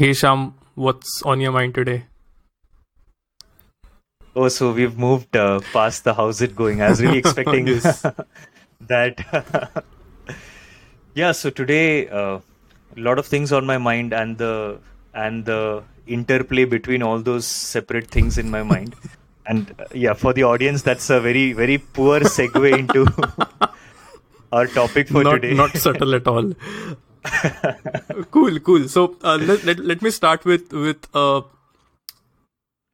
Hey Shyam, what's on your mind today? Oh, so we've moved uh, past the how's it going. I was really expecting that. yeah, so today uh, a lot of things on my mind and the and the interplay between all those separate things in my mind. And uh, yeah, for the audience, that's a very very poor segue into our topic for not, today. Not subtle at all. cool, cool. So uh, let, let let me start with with uh.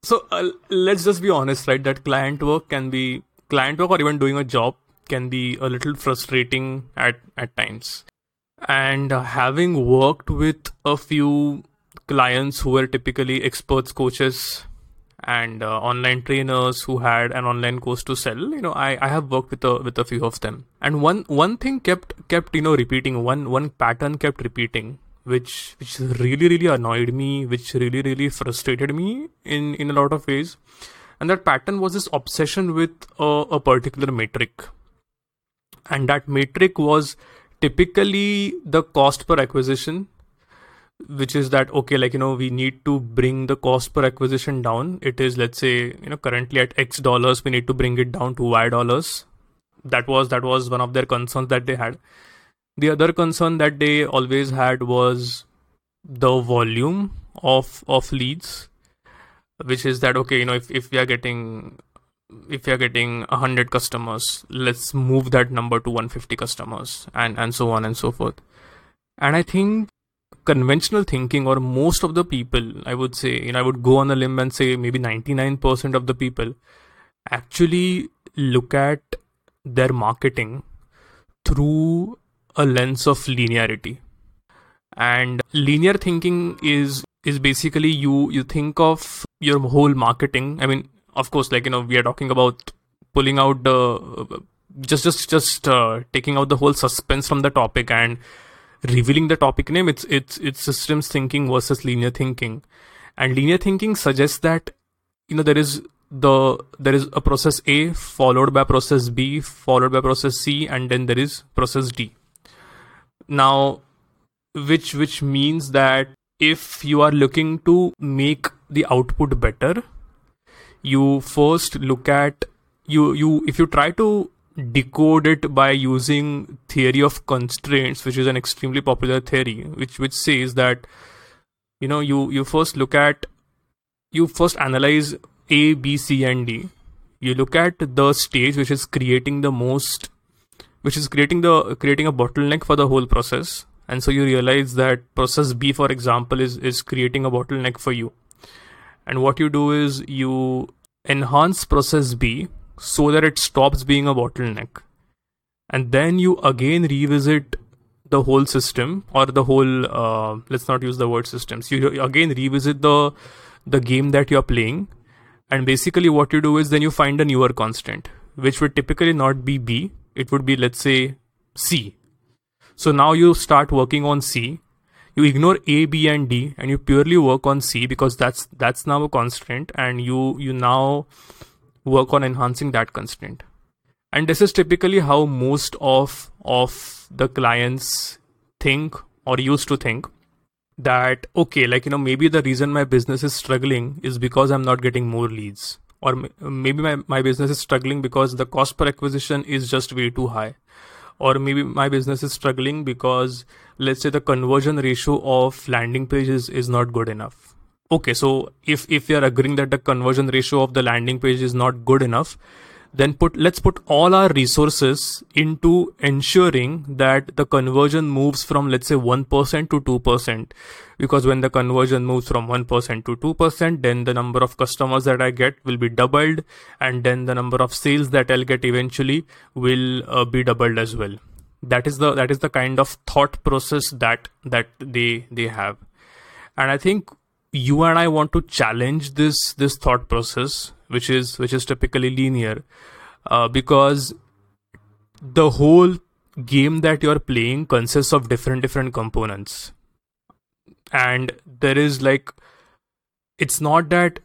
So uh, let's just be honest, right? That client work can be client work or even doing a job can be a little frustrating at at times. And uh, having worked with a few clients who were typically experts, coaches, and uh, online trainers who had an online course to sell. You know i i have worked with a with a few of them. And one one thing kept kept you know repeating one one pattern kept repeating which which really really annoyed me which really really frustrated me in in a lot of ways. And that pattern was this obsession with a, a particular metric. And that metric was typically the cost per acquisition which is that okay like you know we need to bring the cost per acquisition down. It is let's say you know currently at x dollars we need to bring it down to y dollars. That was that was one of their concerns that they had. The other concern that they always had was the volume of of leads which is that okay you know if, if we are getting if we are getting 100 customers let's move that number to 150 customers and and so on and so forth. And i think conventional thinking or most of the people i would say you know i would go on a limb and say maybe 99% of the people actually look at their marketing through a lens of linearity. And linear thinking is is basically you you think of your whole marketing. I mean of course like you know we are talking about pulling out the just just just uh, taking out the whole suspense from the topic and revealing the topic name it's it's it's systems thinking versus linear thinking. And linear thinking suggests that you know there is the there is a process a followed by process b followed by process c and then there is process d. Now which which means that if you are looking to make the output better you first look at you you if you try to decode it by using theory of constraints which is an extremely popular theory which which says that you know you you first look at you first analyze a b c and d. You look at the stage which is creating the most which is creating the creating a bottleneck for the whole process. And so you realize that process b for example is is creating a bottleneck for you. And what you do is you enhance process b so that it stops being a bottleneck. And then you again revisit the whole system or the whole uh, let's not use the word systems. You again revisit the the game that you're playing. And basically what you do is then you find a newer constant which would typically not be b. It would be let's say c. So now you start working on c. You ignore a b and d and you purely work on c because that's that's now a constraint and you you now work on enhancing that constraint. And this is typically how most of of the clients think or used to think that okay like you know maybe the reason my business is struggling is because i'm not getting more leads. Or maybe my, my business is struggling because the cost per acquisition is just way too high. Or maybe my business is struggling because let's say the conversion ratio of landing pages is not good enough okay so if if you are agreeing that the conversion ratio of the landing page is not good enough then put let's put all our resources into ensuring that the conversion moves from let's say 1% to 2% because when the conversion moves from 1% to 2% then the number of customers that i get will be doubled and then the number of sales that i'll get eventually will uh, be doubled as well. That is the that is the kind of thought process that that they they have. And i think you and I want to challenge this this thought process, which is which is typically linear, uh, because the whole game that you're playing consists of different different components, and there is like, it's not that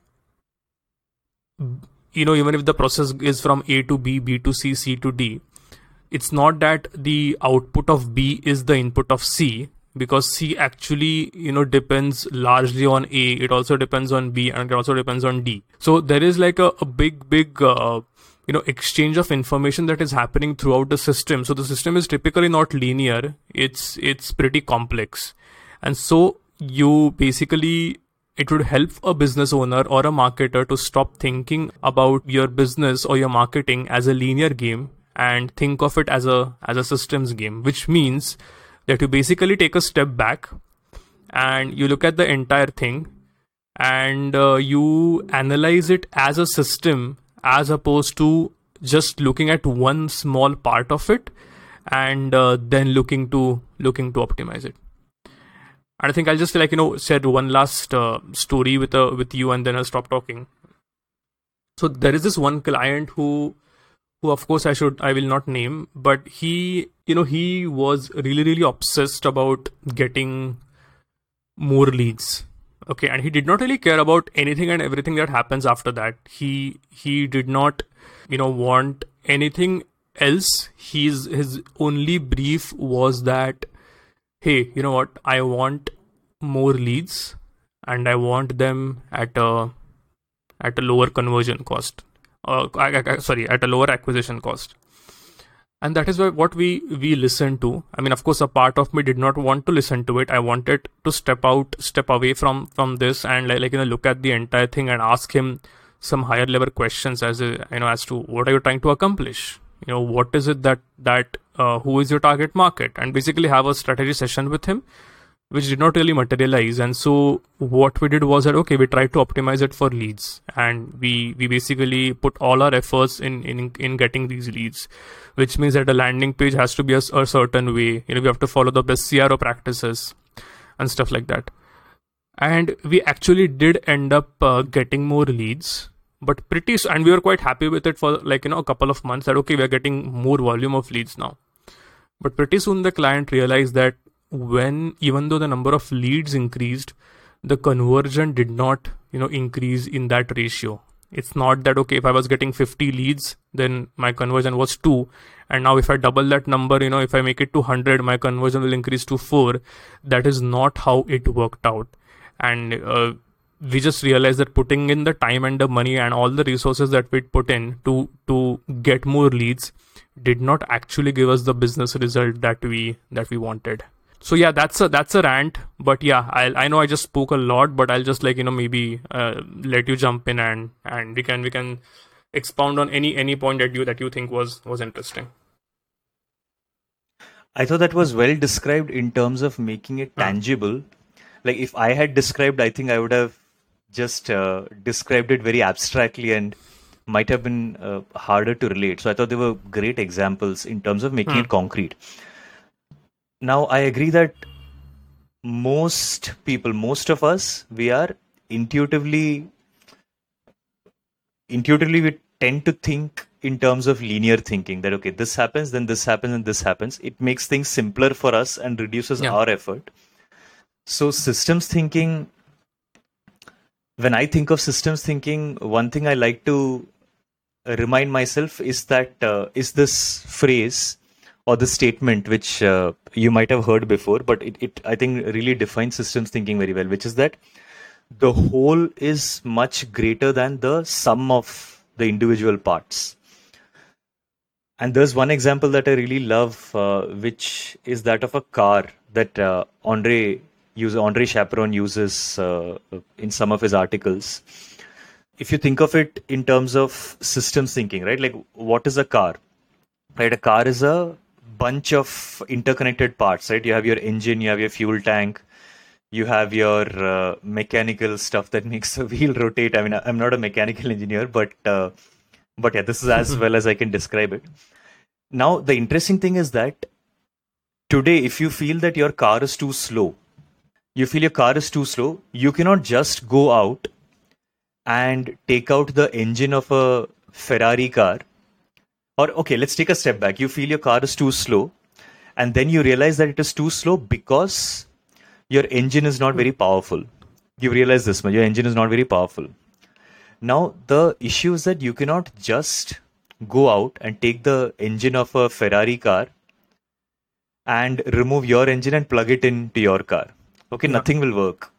you know even if the process is from A to B, B to C, C to D, it's not that the output of B is the input of C because C actually, you know, depends largely on A. It also depends on B and it also depends on D. So there is like a, a big, big, uh, you know, exchange of information that is happening throughout the system. So the system is typically not linear. It's, it's pretty complex. And so you basically it would help a business owner or a marketer to stop thinking about your business or your marketing as a linear game and think of it as a as a systems game which means that you basically take a step back and you look at the entire thing and uh, you analyze it as a system as opposed to just looking at one small part of it and uh, then looking to looking to optimize it. And i think i'll just like you know share one last uh, story with uh, with you and then i'll stop talking. So there is this one client who who of course I should I will not name, but he you know he was really really obsessed about getting more leads. Okay, and he did not really care about anything and everything that happens after that. He he did not you know want anything else. His his only brief was that hey, you know what? I want more leads and I want them at a at a lower conversion cost uh, sorry at a lower acquisition cost and that is what we we listen to i mean of course a part of me did not want to listen to it. I wanted to step out step away from from this and like, like you know look at the entire thing and ask him some higher level questions as a, you know as to what are you trying to accomplish? You know what is it that that uh, who is your target market? And basically have a strategy session with him which did not really materialize. And so what we did was that okay we tried to optimize it for leads. And we we basically put all our efforts in in, in getting these leads which means that the landing page has to be a, a certain way. You know we have to follow the best cro practices and stuff like that. And we actually did end up uh, getting more leads but pretty and we were quite happy with it for like you know a couple of months that okay we're getting more volume of leads now. But pretty soon the client realized that when even though the number of leads increased the conversion did not you know increase in that ratio. It's not that okay if i was getting 50 leads then my conversion was 2 and now if i double that number you know if i make it to 100 my conversion will increase to 4 that is not how it worked out. And uh, we just realized that putting in the time and the money and all the resources that we put in to to get more leads did not actually give us the business result that we that we wanted so yeah that's a that's a rant but yeah i i know i just spoke a lot but i'll just like you know maybe uh, let you jump in and and we can we can expound on any any point that you that you think was was interesting. I thought that was well described in terms of making it tangible. Like if i had described i think i would have just uh, described it very abstractly and might have been uh, harder to relate. So i thought they were great examples in terms of making hmm. it concrete now i agree that most people most of us we are intuitively intuitively we tend to think in terms of linear thinking that okay this happens then this happens and this happens it makes things simpler for us and reduces yeah. our effort so systems thinking when i think of systems thinking one thing i like to remind myself is that uh, is this phrase or the statement which uh, you might have heard before, but it, it I think really defines systems thinking very well, which is that the whole is much greater than the sum of the individual parts. And there's one example that I really love, uh, which is that of a car that uh, Andre use Andre Chaperon uses uh, in some of his articles. If you think of it in terms of systems thinking, right? Like, what is a car? Right, a car is a bunch of interconnected parts, right? You have your engine, you have your fuel tank, you have your uh, mechanical stuff that makes the wheel rotate. I mean, I'm not a mechanical engineer, but uh, but yeah, this is as well as I can describe it. Now, the interesting thing is that today, if you feel that your car is too slow, you feel your car is too slow, you cannot just go out and take out the engine of a Ferrari car or okay let's take a step back you feel your car is too slow and then you realize that it is too slow because your engine is not very powerful you realize this your engine is not very powerful now the issue is that you cannot just go out and take the engine of a ferrari car and remove your engine and plug it into your car. Okay, Yeah. nothing will work.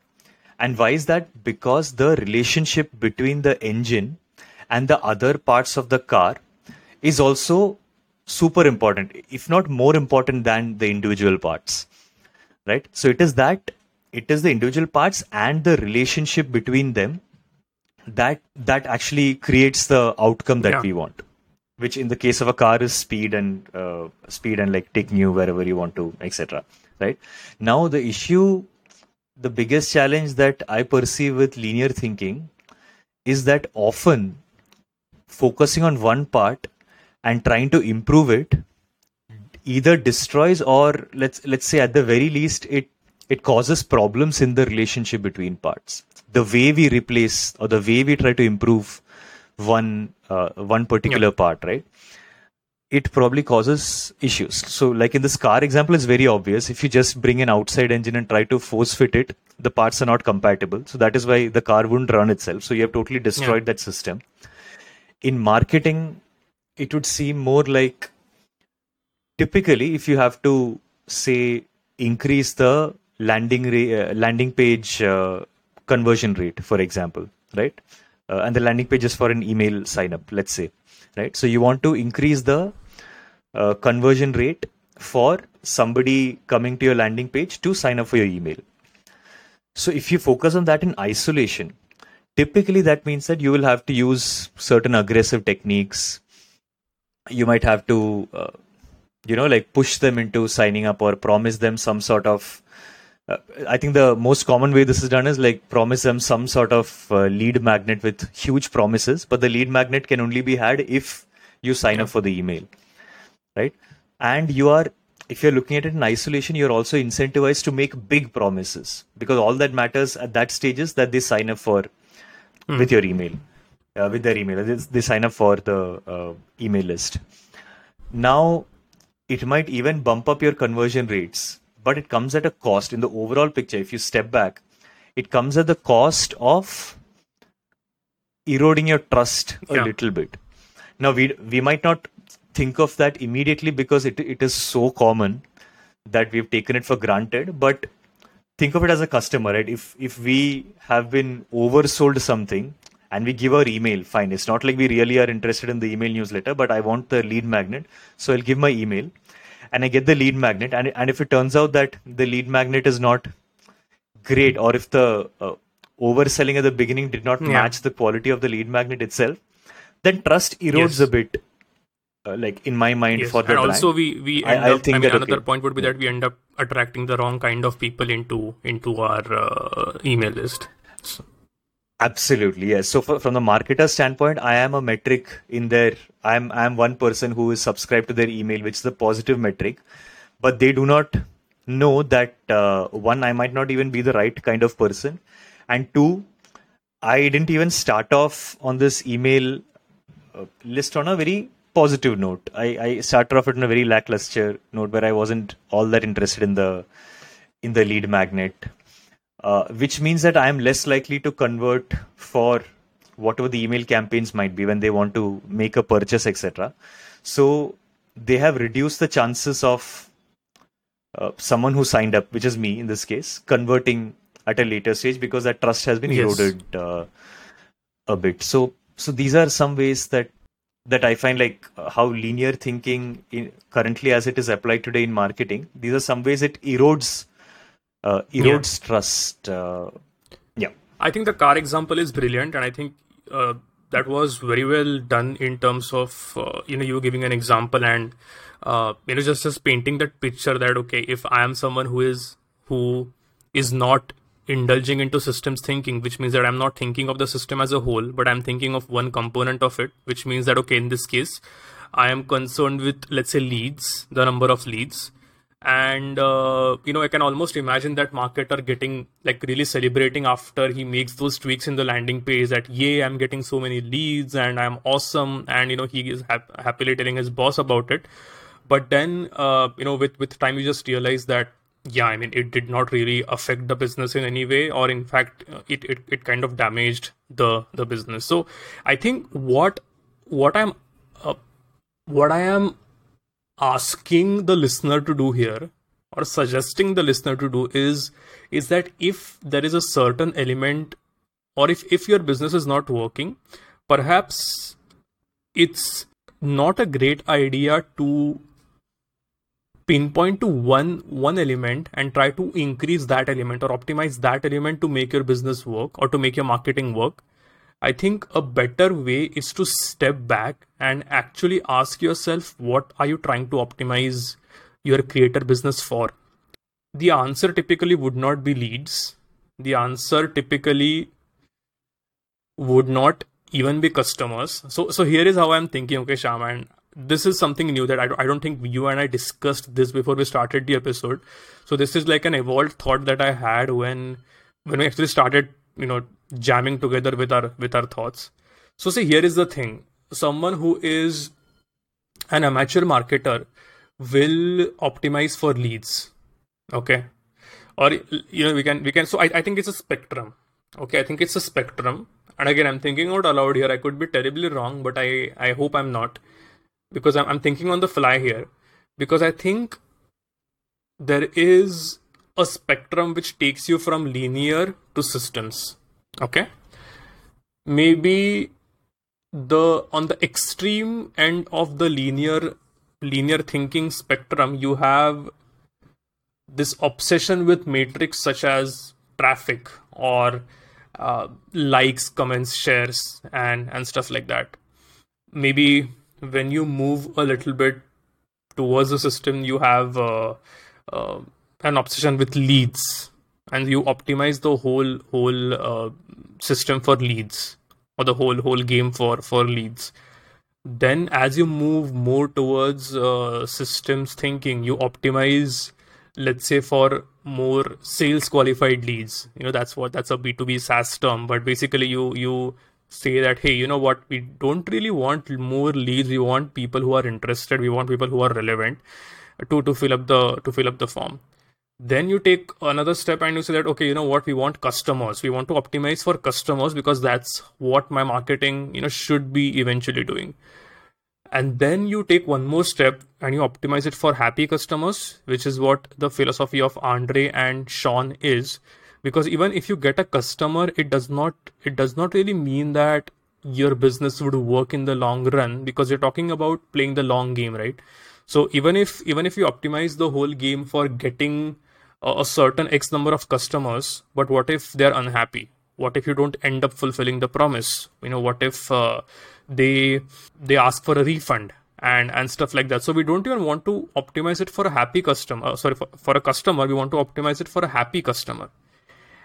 And why is that? Because the relationship between the engine and the other parts of the car is also super important, if not more important than the individual parts. Right? So it is that it is the individual parts and the relationship between them that that actually creates the outcome that Yeah. we want which in the case of a car is speed and uh, speed and like taking you wherever you want to etc right now the issue the biggest challenge that i perceive with linear thinking is that often focusing on one part and trying to improve it either destroys or let's let's say at the very least it it causes problems in the relationship between parts. The way we replace or the way we try to improve one uh, one particular part right? It probably causes issues. So like in this car example it's very obvious. If you just bring an outside engine and try to force fit it the parts are not compatible. So that is why the car wouldn't run itself. So you have totally destroyed that system. In marketing it would seem more like typically if you have to say increase the landing ra- uh, landing page uh, conversion rate for example right? Uh, and the landing page is for an email sign up let's say right? So you want to increase the uh, conversion rate for somebody coming to your landing page to sign up for your email. So if you focus on that in isolation typically that means that you will have to use certain aggressive techniques you might have to uh, you know like push them into signing up or promise them some sort of uh, i think the most common way this is done is like promise them some sort of uh, lead magnet with huge promises but the lead magnet can only be had if you sign up for the email right? And you are if you're looking at it in isolation you're also incentivized to make big promises because all that matters at that stage is that they sign up for with your email uh, with their email. They, they sign up for the uh, email list. Now it might even bump up your conversion rates but it comes at a cost in the overall picture. If you step back it comes at the cost of eroding your trust a Yeah. little bit. Now we we might not think of that immediately because it, it is so common that we've taken it for granted but think of it as a customer right? If if we have been oversold something and we give our email fine it's not like we really are interested in the email newsletter but i want the lead magnet so i'll give my email and i get the lead magnet and, and if it turns out that the lead magnet is not great or if the uh, overselling at the beginning did not Yeah. match the quality of the lead magnet itself then trust erodes Yes. a bit uh, like in my mind Yes. for the and also we we I- up. think I mean, that, another okay. point would be that we end up attracting the wrong kind of people into into our uh, email list. So, Absolutely, yes. So for, from the marketer standpoint, I am a metric in there. I'm I'm one person who is subscribed to their email, which is a positive metric, but they do not know that uh, one, I might not even be the right kind of person, and two, I didn't even start off on this email uh, list on a very positive note. I, I started off it on a very lackluster note where I wasn't all that interested in the in the lead magnet uh, which means that I am less likely to convert for whatever the email campaigns might be when they want to make a purchase, etc. So they have reduced the chances of uh, someone who signed up, which is me in this case, converting at a later stage because that trust has been Yes. eroded uh, a bit. So, so these are some ways that that I find like uh, how linear thinking in, currently as it is applied today in marketing. These are some ways it erodes uh, erodes trust. Uh, yeah, I think the car example is brilliant, and I think uh, that was very well done in terms of uh, you know you were giving an example and uh, you know just just painting that picture that okay if I am someone who is who is not indulging into systems thinking which means that i'm not thinking of the system as a whole but i'm thinking of one component of it which means that okay in this case i am concerned with let's say leads the number of leads and uh, you know i can almost imagine that marketer getting like really celebrating after he makes those tweaks in the landing page that yay i'm getting so many leads and i'm awesome. And you know he is hap- happily telling his boss about it. But then uh, you know with with time you just realize that yeah i mean it did not really affect the business in any way or in fact uh, it, it it kind of damaged the the business. So i think what what i'm uh, what i am asking the listener to do here or suggesting the listener to do is is that if there is a certain element or if if your business is not working perhaps it's not a great idea to pinpoint to one one element and try to increase that element or optimize that element to make your business work or to make your marketing work i think a better way is to step back and actually ask yourself what are you trying to optimize your creator business for? The answer typically would not be leads. The answer typically would not even be customers. So so here is how i'm thinking okay Shyam and this is something new that I, I don't think you and I discussed this before we started the episode. So this is like an evolved thought that I had when when we actually started, you know, jamming together with our with our thoughts. So see, here is the thing: someone who is an amateur marketer will optimize for leads, okay, or you know we can we can. So I, I think it's a spectrum. Okay, I think it's a spectrum. And again, I'm thinking out aloud here. I could be terribly wrong, but I I hope I'm not because I'm, I'm thinking on the fly here because I think there is a spectrum which takes you from linear to systems. Okay. Maybe the on the extreme end of the linear linear thinking spectrum you have this obsession with metrics such as traffic or uh, likes comments shares and and stuff like that maybe when you move a little bit towards the system, you have uh, uh, an obsession with leads, and you optimize the whole whole uh, system for leads or the whole whole game for for leads. Then, as you move more towards uh, systems thinking, you optimize, let's say, for more sales qualified leads. You know that's what that's a B two B SaaS term, but basically you you say that hey you know what we don't really want more leads we want people who are interested we want people who are relevant to to fill up the to fill up the form then you take another step and you say that okay you know what? We want customers. We want to optimize for customers because that's what my marketing you know should be eventually doing. And then you take one more step and you optimize it for happy customers which is what the philosophy of andre and sean is. Because even if you get a customer it does not it does not really mean that your business would work in the long run because you're talking about playing the long game right? So even if even if you optimize the whole game for getting a, certain x number of customers but what if they're unhappy? What if you don't end up fulfilling the promise? You know what if uh, they they ask for a refund and and stuff like that. So we don't even want to optimize it for a happy customer uh, sorry for, for a customer we want to optimize it for a happy customer.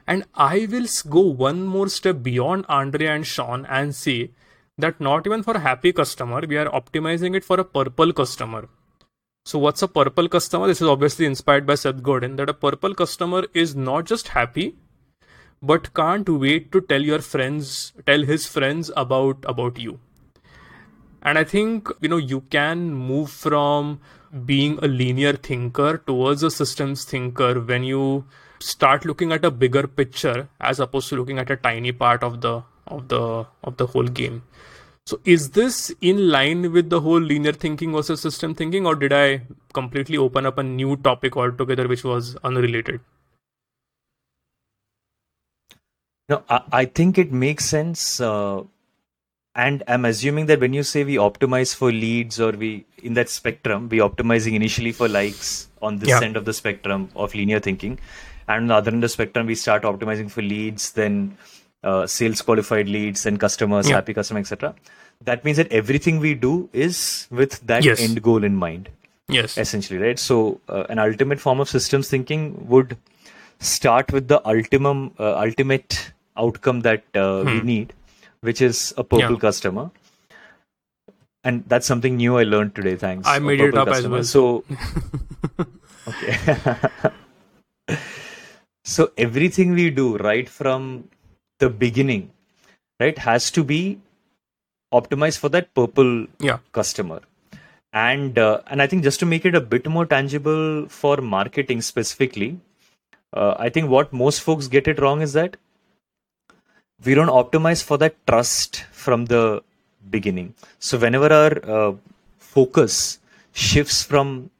And I will go one more step beyond Andre and Sean and say that not even for a happy customer, we are optimizing it for a purple customer. So, what's a purple customer? This is obviously inspired by Seth Godin that a purple customer is not just happy, but can't wait to tell your friends, tell his friends about about you. And I think you know you can move from being a linear thinker towards a systems thinker when you start looking at a bigger picture as opposed to looking at a tiny part of the of the of the whole game so is this in line with the whole linear thinking versus system thinking or did i completely open up a new topic altogether which was unrelated no i, I think it makes sense uh, and i'm assuming that when you say we optimize for leads or we in that spectrum we optimizing initially for likes on this yeah. end of the spectrum of linear thinking and on the other end of the spectrum we start optimizing for leads then uh, sales qualified leads and customers yeah. happy customer etc that means that everything we do is with that yes. end goal in mind yes essentially right so uh, an ultimate form of systems thinking would start with the ultimum uh, ultimate outcome that uh, hmm. we need which is a purple yeah. customer and that's something new i learned today thanks i made it up customer. as well so okay So everything we do right from the beginning, right, has to be optimized for that purple yeah. customer. And uh, and I think just to make it a bit more tangible for marketing specifically, uh, I think what most folks get it wrong is that we don't optimize for that trust from the beginning. So whenever our uh, focus shifts from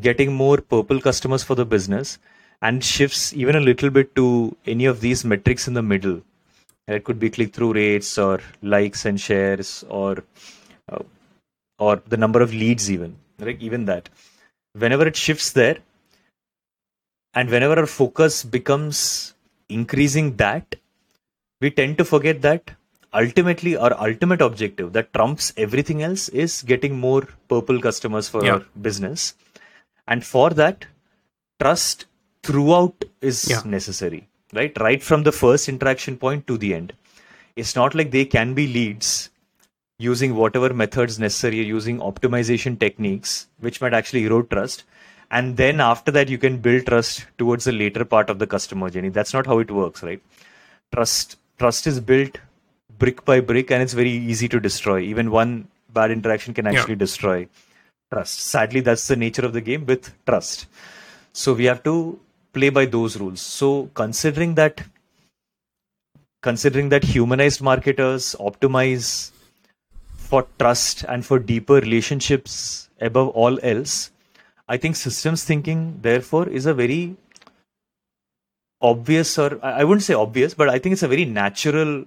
getting more purple customers for the business and shifts even a little bit to any of these metrics in the middle. It could be click through rates or likes and shares or uh, or the number of leads even right even that whenever it shifts there and whenever our focus becomes increasing that we tend to forget that ultimately our ultimate objective that trumps everything else is getting more purple customers for yeah. our business and for that trust throughout is yeah. necessary right? Right from the first interaction point to the end. It's not like they can be leads using whatever methods necessary using optimization techniques which might actually erode trust. And then after that you can build trust towards the later part of the customer journey. That's not how it works right? Trust trust is built brick by brick and it's very easy to destroy. Even one bad interaction can actually yeah. destroy trust. Sadly that's the nature of the game with trust. So we have to play by those rules so considering that considering that humanized marketers optimize for trust and for deeper relationships above all else i think systems thinking therefore is a very obvious or I wouldn't say obvious, but I think it's a very natural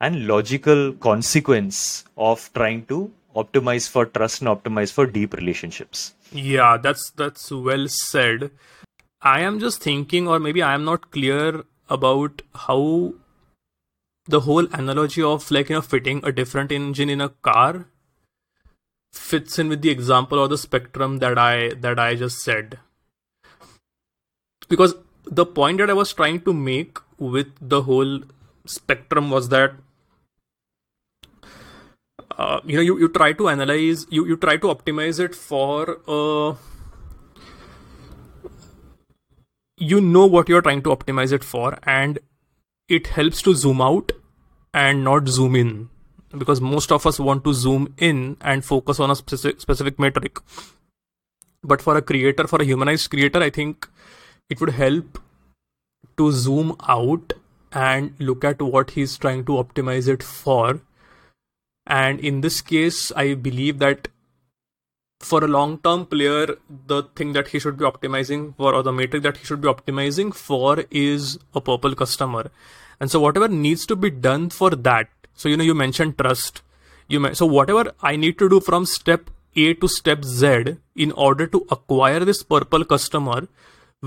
and logical consequence of trying to optimize for trust and optimize for deep relationships. Yeah, that's that's well said. I am just thinking or maybe I am not clear about how the whole analogy of like you know fitting a different engine in a car fits in with the example or the spectrum that I that I just said. Because the point that I was trying to make with the whole spectrum was that uh, you know you, you try to analyze you, you try to optimize it for uh, you know what you're trying to optimize it for and it helps to zoom out and not zoom in because most of us want to zoom in and focus on a specific, specific metric but for a creator for a humanized creator i think it would help to zoom out and look at what he's trying to optimize it for. And in this case, I believe that for a long term player, the thing that he should be optimizing for, or the metric that he should be optimizing for, is a purple customer. And so, whatever needs to be done for that, so you know, you mentioned trust. You may, so whatever I need to do from step A to step Z in order to acquire this purple customer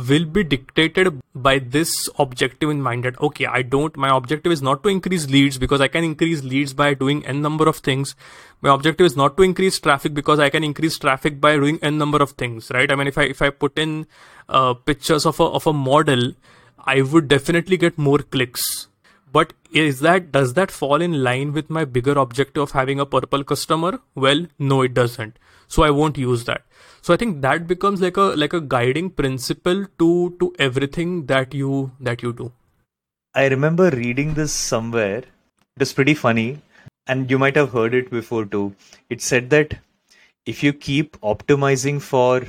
will be dictated by this objective in mind that okay i don't my objective is not to increase leads because i can increase leads by doing n number of things. My objective is not to increase traffic because i can increase traffic by doing n number of things right? I mean if i if i put in uh, pictures of a of a model i would definitely get more clicks. But is that does that fall in line with my bigger objective of having a purple customer? Well no it doesn't. So i won't use that so i think that becomes like a like a guiding principle to to everything that you that you do i remember reading this somewhere it was pretty funny and you might have heard it before too it said that if you keep optimizing for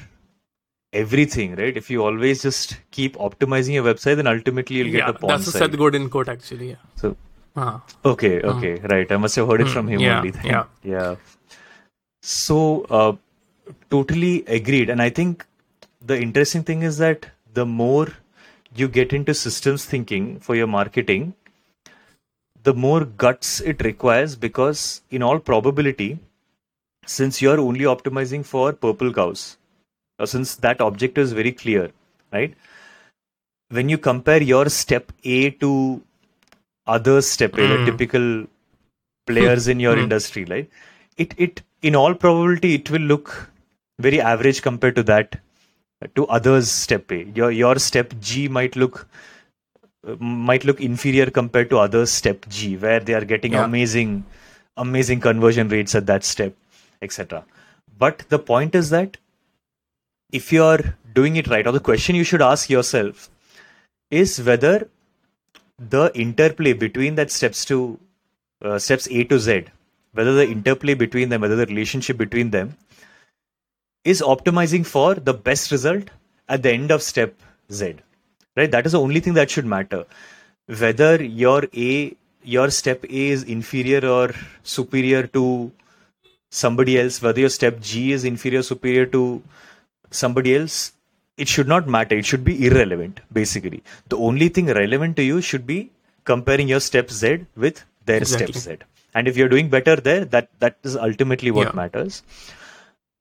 everything, right? If you always just keep optimizing your website, then ultimately you'll yeah, get a porn that's a Seth Godin quote, actually. Yeah. So, uh-huh. okay, okay, uh-huh. right. I must have heard it from him yeah, only. Then. Yeah, yeah. So, uh, totally agreed. And I think the interesting thing is that the more you get into systems thinking for your marketing, the more guts it requires because, in all probability, since you're only optimizing for purple cows, or since that objective is very clear, right? When you compare your step A to other step A, mm. typical players in your mm. industry, right? It it in all probability it will look very average compared to that to others step A. Your your step G might look might look inferior compared to others step G, where they are getting yeah. amazing amazing conversion rates at that step, etc. But the point is that if you're doing it right, or the question you should ask yourself is whether the interplay between that steps to uh, steps A to Z, whether the interplay between them, whether the relationship between them is optimizing for the best result at the end of step Z. Right? That is the only thing that should matter. Whether your A your step A is inferior or superior to somebody else, whether your step G is inferior, superior to somebody else, it should not matter. It should be irrelevant, basically. The only thing relevant to you should be comparing your step Z with their Exactly. step Z. And if you're doing better there, that that is ultimately what Yeah. matters.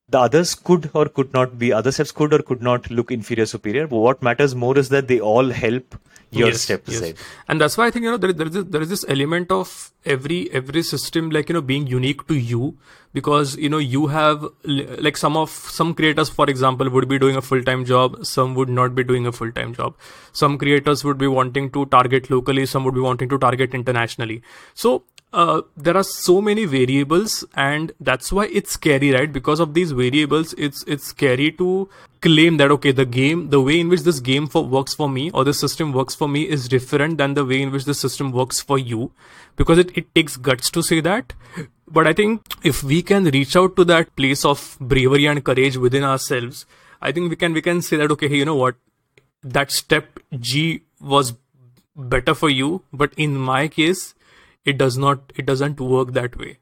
The others could or could not be, other steps could or could not look inferior, superior. But what matters more is that they all help your Yes, step yes. And that's why i think you know there, there is this, there is this element of every every system like you know being unique to you because you know you have like some of some creators for example would be doing a full-time job some would not be doing a full-time job some creators would be wanting to target locally some would be wanting to target internationally so uh, there are so many variables and that's why it's scary right? Because of these variables it's it's scary to claim that okay the game the way in which this game for works for me or the system works for me is different than the way in which the system works for you. Because it, it takes guts to say that. But i think if we can reach out to that place of bravery and courage within ourselves i think we can we can say that okay hey, you know what? That step G was better for you, but in my case, it does not, it doesn't work that way.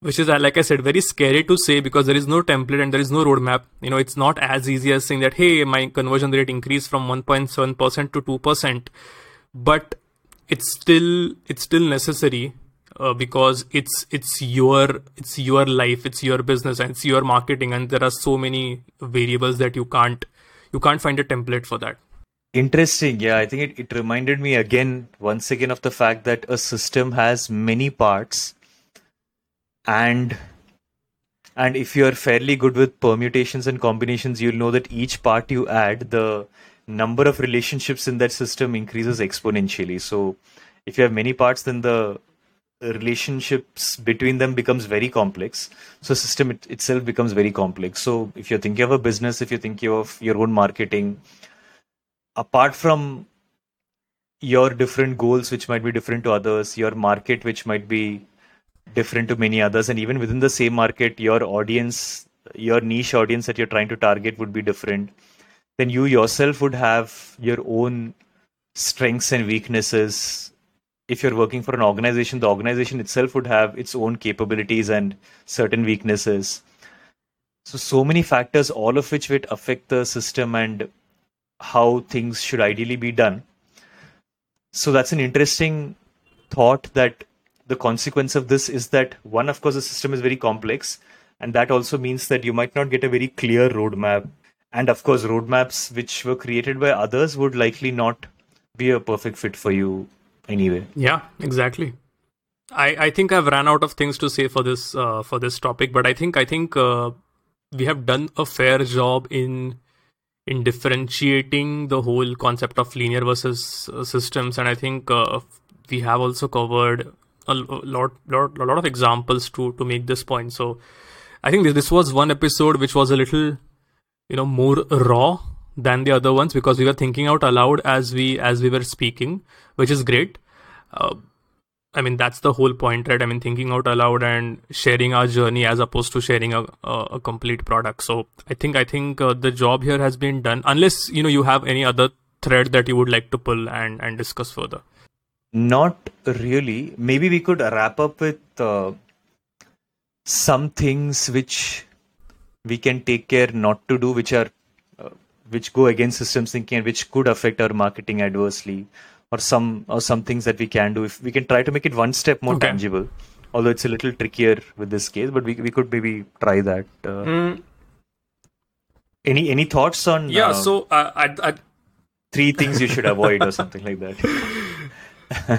Which is, uh, like I said, very scary to say because there is no template and there is no roadmap. You know, it's not as easy as saying that, hey, my conversion rate increased from 1.7% to 2%, but it's still, it's still necessary uh, because it's it's your it's your life it's your business and it's your marketing and there are so many variables that you can't you can't find a template for that Interesting. Yeah, I think it, it reminded me again, once again, of the fact that a system has many parts and and if you're fairly good with permutations and combinations, you'll know that each part you add, the number of relationships in that system increases exponentially. So if you have many parts, then the relationships between them becomes very complex. So system it, itself becomes very complex. So if you're thinking of a business, if you're thinking of your own marketing, apart from your different goals which might be different to others your market which might be different to many others and even within the same market your audience your niche audience that you're trying to target would be different then you yourself would have your own strengths and weaknesses. If you're working for an organization the organization itself would have its own capabilities and certain weaknesses. So so many factors all of which would affect the system and how things should ideally be done. So that's an interesting thought that the consequence of this is that one, of course, the system is very complex, and that also means that you might not get a very clear roadmap. And of course, roadmaps which were created by others would likely not be a perfect fit for you anyway. yeah exactly i i think i've ran out of things to say for this uh, for this topic but i think i think uh, we have done a fair job in in differentiating the whole concept of linear versus uh, systems. And i think uh, we have also covered a lot, lot lot of examples to to make this point. So i think this, this was one episode which was a little you know more raw than the other ones because we were thinking out aloud as we as we were speaking which is great. Uh, I mean, that's the whole point, right? I mean, thinking out aloud and sharing our journey as opposed to sharing a, a, a complete product. So I think, I think uh, the job here has been done unless, you know, you have any other thread that you would like to pull and, and discuss further. Not really. Maybe we could wrap up with uh, some things which we can take care not to do, which are uh, which go against systems thinking and which could affect our marketing adversely, or some or some things that we can do. If we can try to make it one step more Okay. tangible, although it's a little trickier with this case, but we we could maybe try that. Uh, Any any thoughts on Yeah. uh, So uh, I, I, three things you should avoid or something like that?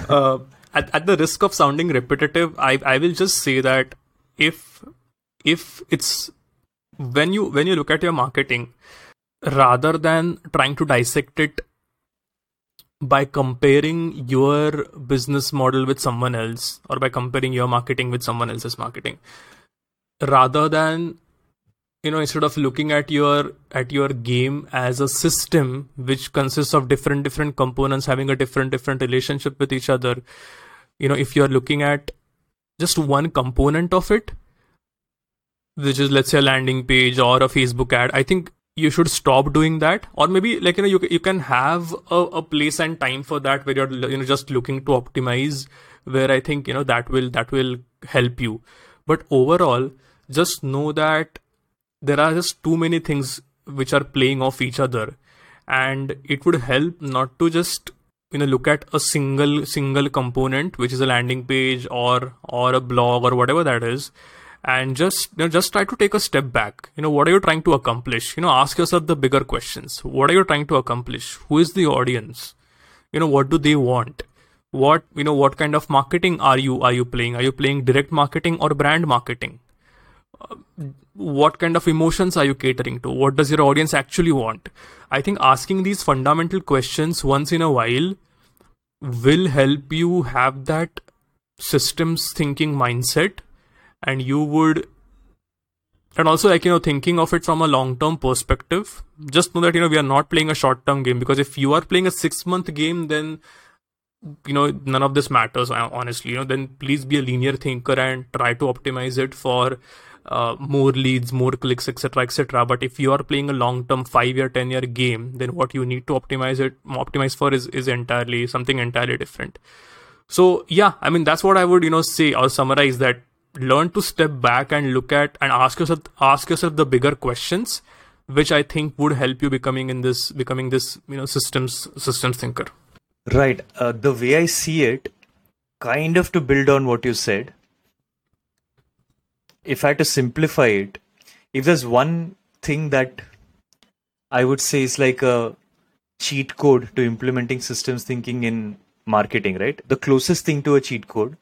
uh, at, at the risk of sounding repetitive, I, I will just say that if if it's when you when you look at your marketing, rather than trying to dissect it by comparing your business model with someone else or by comparing your marketing with someone else's marketing, rather than you know instead of looking at your at your game as a system which consists of different different components having a different different relationship with each other you know if you're looking at just one component of it which is let's say a landing page or a facebook ad i think you should stop doing that. Or maybe like you know you, you can have a, a place and time for that where you're you know just looking to optimize where i think you know that will that will help you. But overall just know that there are just too many things which are playing off each other. And it would help not to just you know look at a single single component which is a landing page or or a blog or whatever that is and just you know just try to take a step back. You know what are you trying to accomplish? You know ask yourself the bigger questions. What are you trying to accomplish? Who is the audience? You know what do they want? What you know what kind of marketing are you are you playing? Are you playing direct marketing or brand marketing? Uh, what kind of emotions are you catering to? What does your audience actually want? I think asking these fundamental questions once in a while will help you have that systems thinking mindset and you would and also like you know thinking of it from a long term perspective just know that you know we are not playing a short term game because if you are playing a 6 month game then you know none of this matters honestly you know then please be a linear thinker and try to optimize it for uh, more leads more clicks etc etc but if you are playing a long term 5 year 10 year game then what you need to optimize it optimize for is is entirely something entirely different. So yeah i mean that's what i would you know say or summarize that learn to step back and look at and ask yourself ask yourself the bigger questions which i think would help you becoming in this becoming this you know systems systems thinker. Right. Uh, the way i see it kind of to build on what you said if i had to simplify it if there's one thing that i would say is like a cheat code to implementing systems thinking in marketing right? The closest thing to a cheat code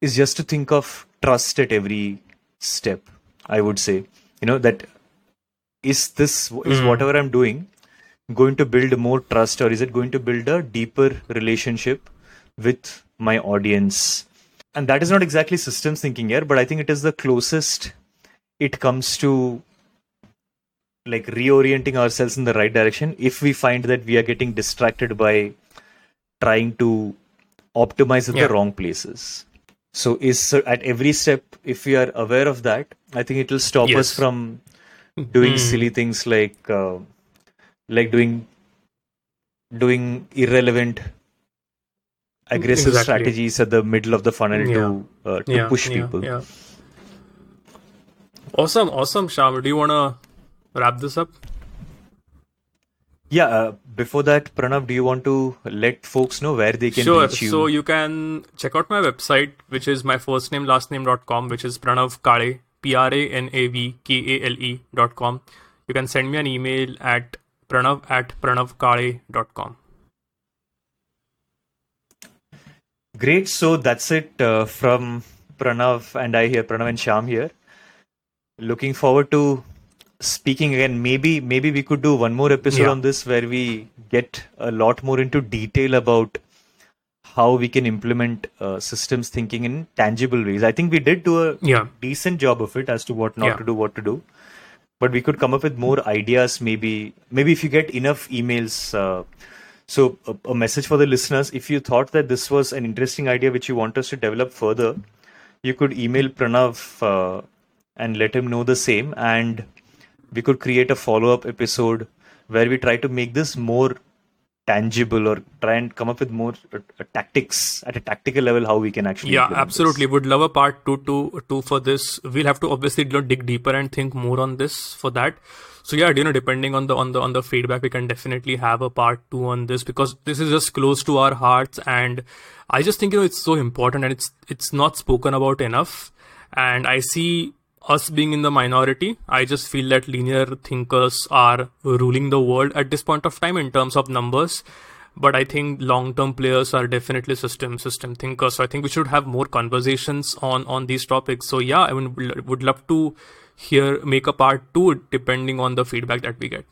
is just to think of trust at every step i would say you know that is this is mm. whatever i'm doing going to build more trust or is it going to build a deeper relationship with my audience and that is not exactly systems thinking here but i think it is the closest it comes to like reorienting ourselves in the right direction if we find that we are getting distracted by trying to optimize at yeah. the wrong places so is at every step, if we are aware of that, I think it will stop yes. us from doing mm. silly things like uh, like doing doing irrelevant aggressive exactly. strategies at the middle of the funnel yeah. to uh, to yeah, push people. Yeah, awesome, awesome, Shyam. Do you want to wrap this up? Yeah, uh, before that, Pranav, do you want to let folks know where they can sure. reach you? So you can check out my website, which is my first name, last name.com, which is Pranav Kale, P R A N A V K A L E.com. You can send me an email at pranav at pranavkale.com. Great. So that's it uh, from Pranav and I here, Pranav and Shyam here. Looking forward to speaking again maybe maybe we could do one more episode yeah. on this where we get a lot more into detail about how we can implement uh, systems thinking in tangible ways i think we did do a yeah. decent job of it as to what not yeah. to do what to do but we could come up with more ideas maybe maybe if you get enough emails uh, so a, a, message for the listeners if you thought that this was an interesting idea which you want us to develop further you could email pranav uh, and let him know the same and we could create a follow up episode where we try to make this more tangible or try and come up with more uh, tactics at a tactical level how we can actually yeah absolutely this. would love a part two to two for this. We'll have to obviously dig deeper and think more on this for that. So yeah you know depending on the on the on the feedback we can definitely have a part two on this because this is just close to our hearts and i just think you know it's so important and it's it's not spoken about enough. And i see us being in the minority, I just feel that linear thinkers are ruling the world at this point of time in terms of numbers. But I think long-term players are definitely system system thinkers. So I think we should have more conversations on on these topics. So yeah, I mean, would love to hear make a part two depending on the feedback that we get.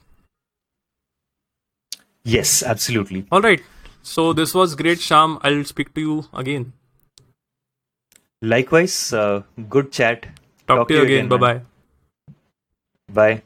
Yes, absolutely. All right. So this was great, Shyam. I'll speak to you again. Likewise, uh, good chat. Talk, Talk to you again. again bye bye. Bye.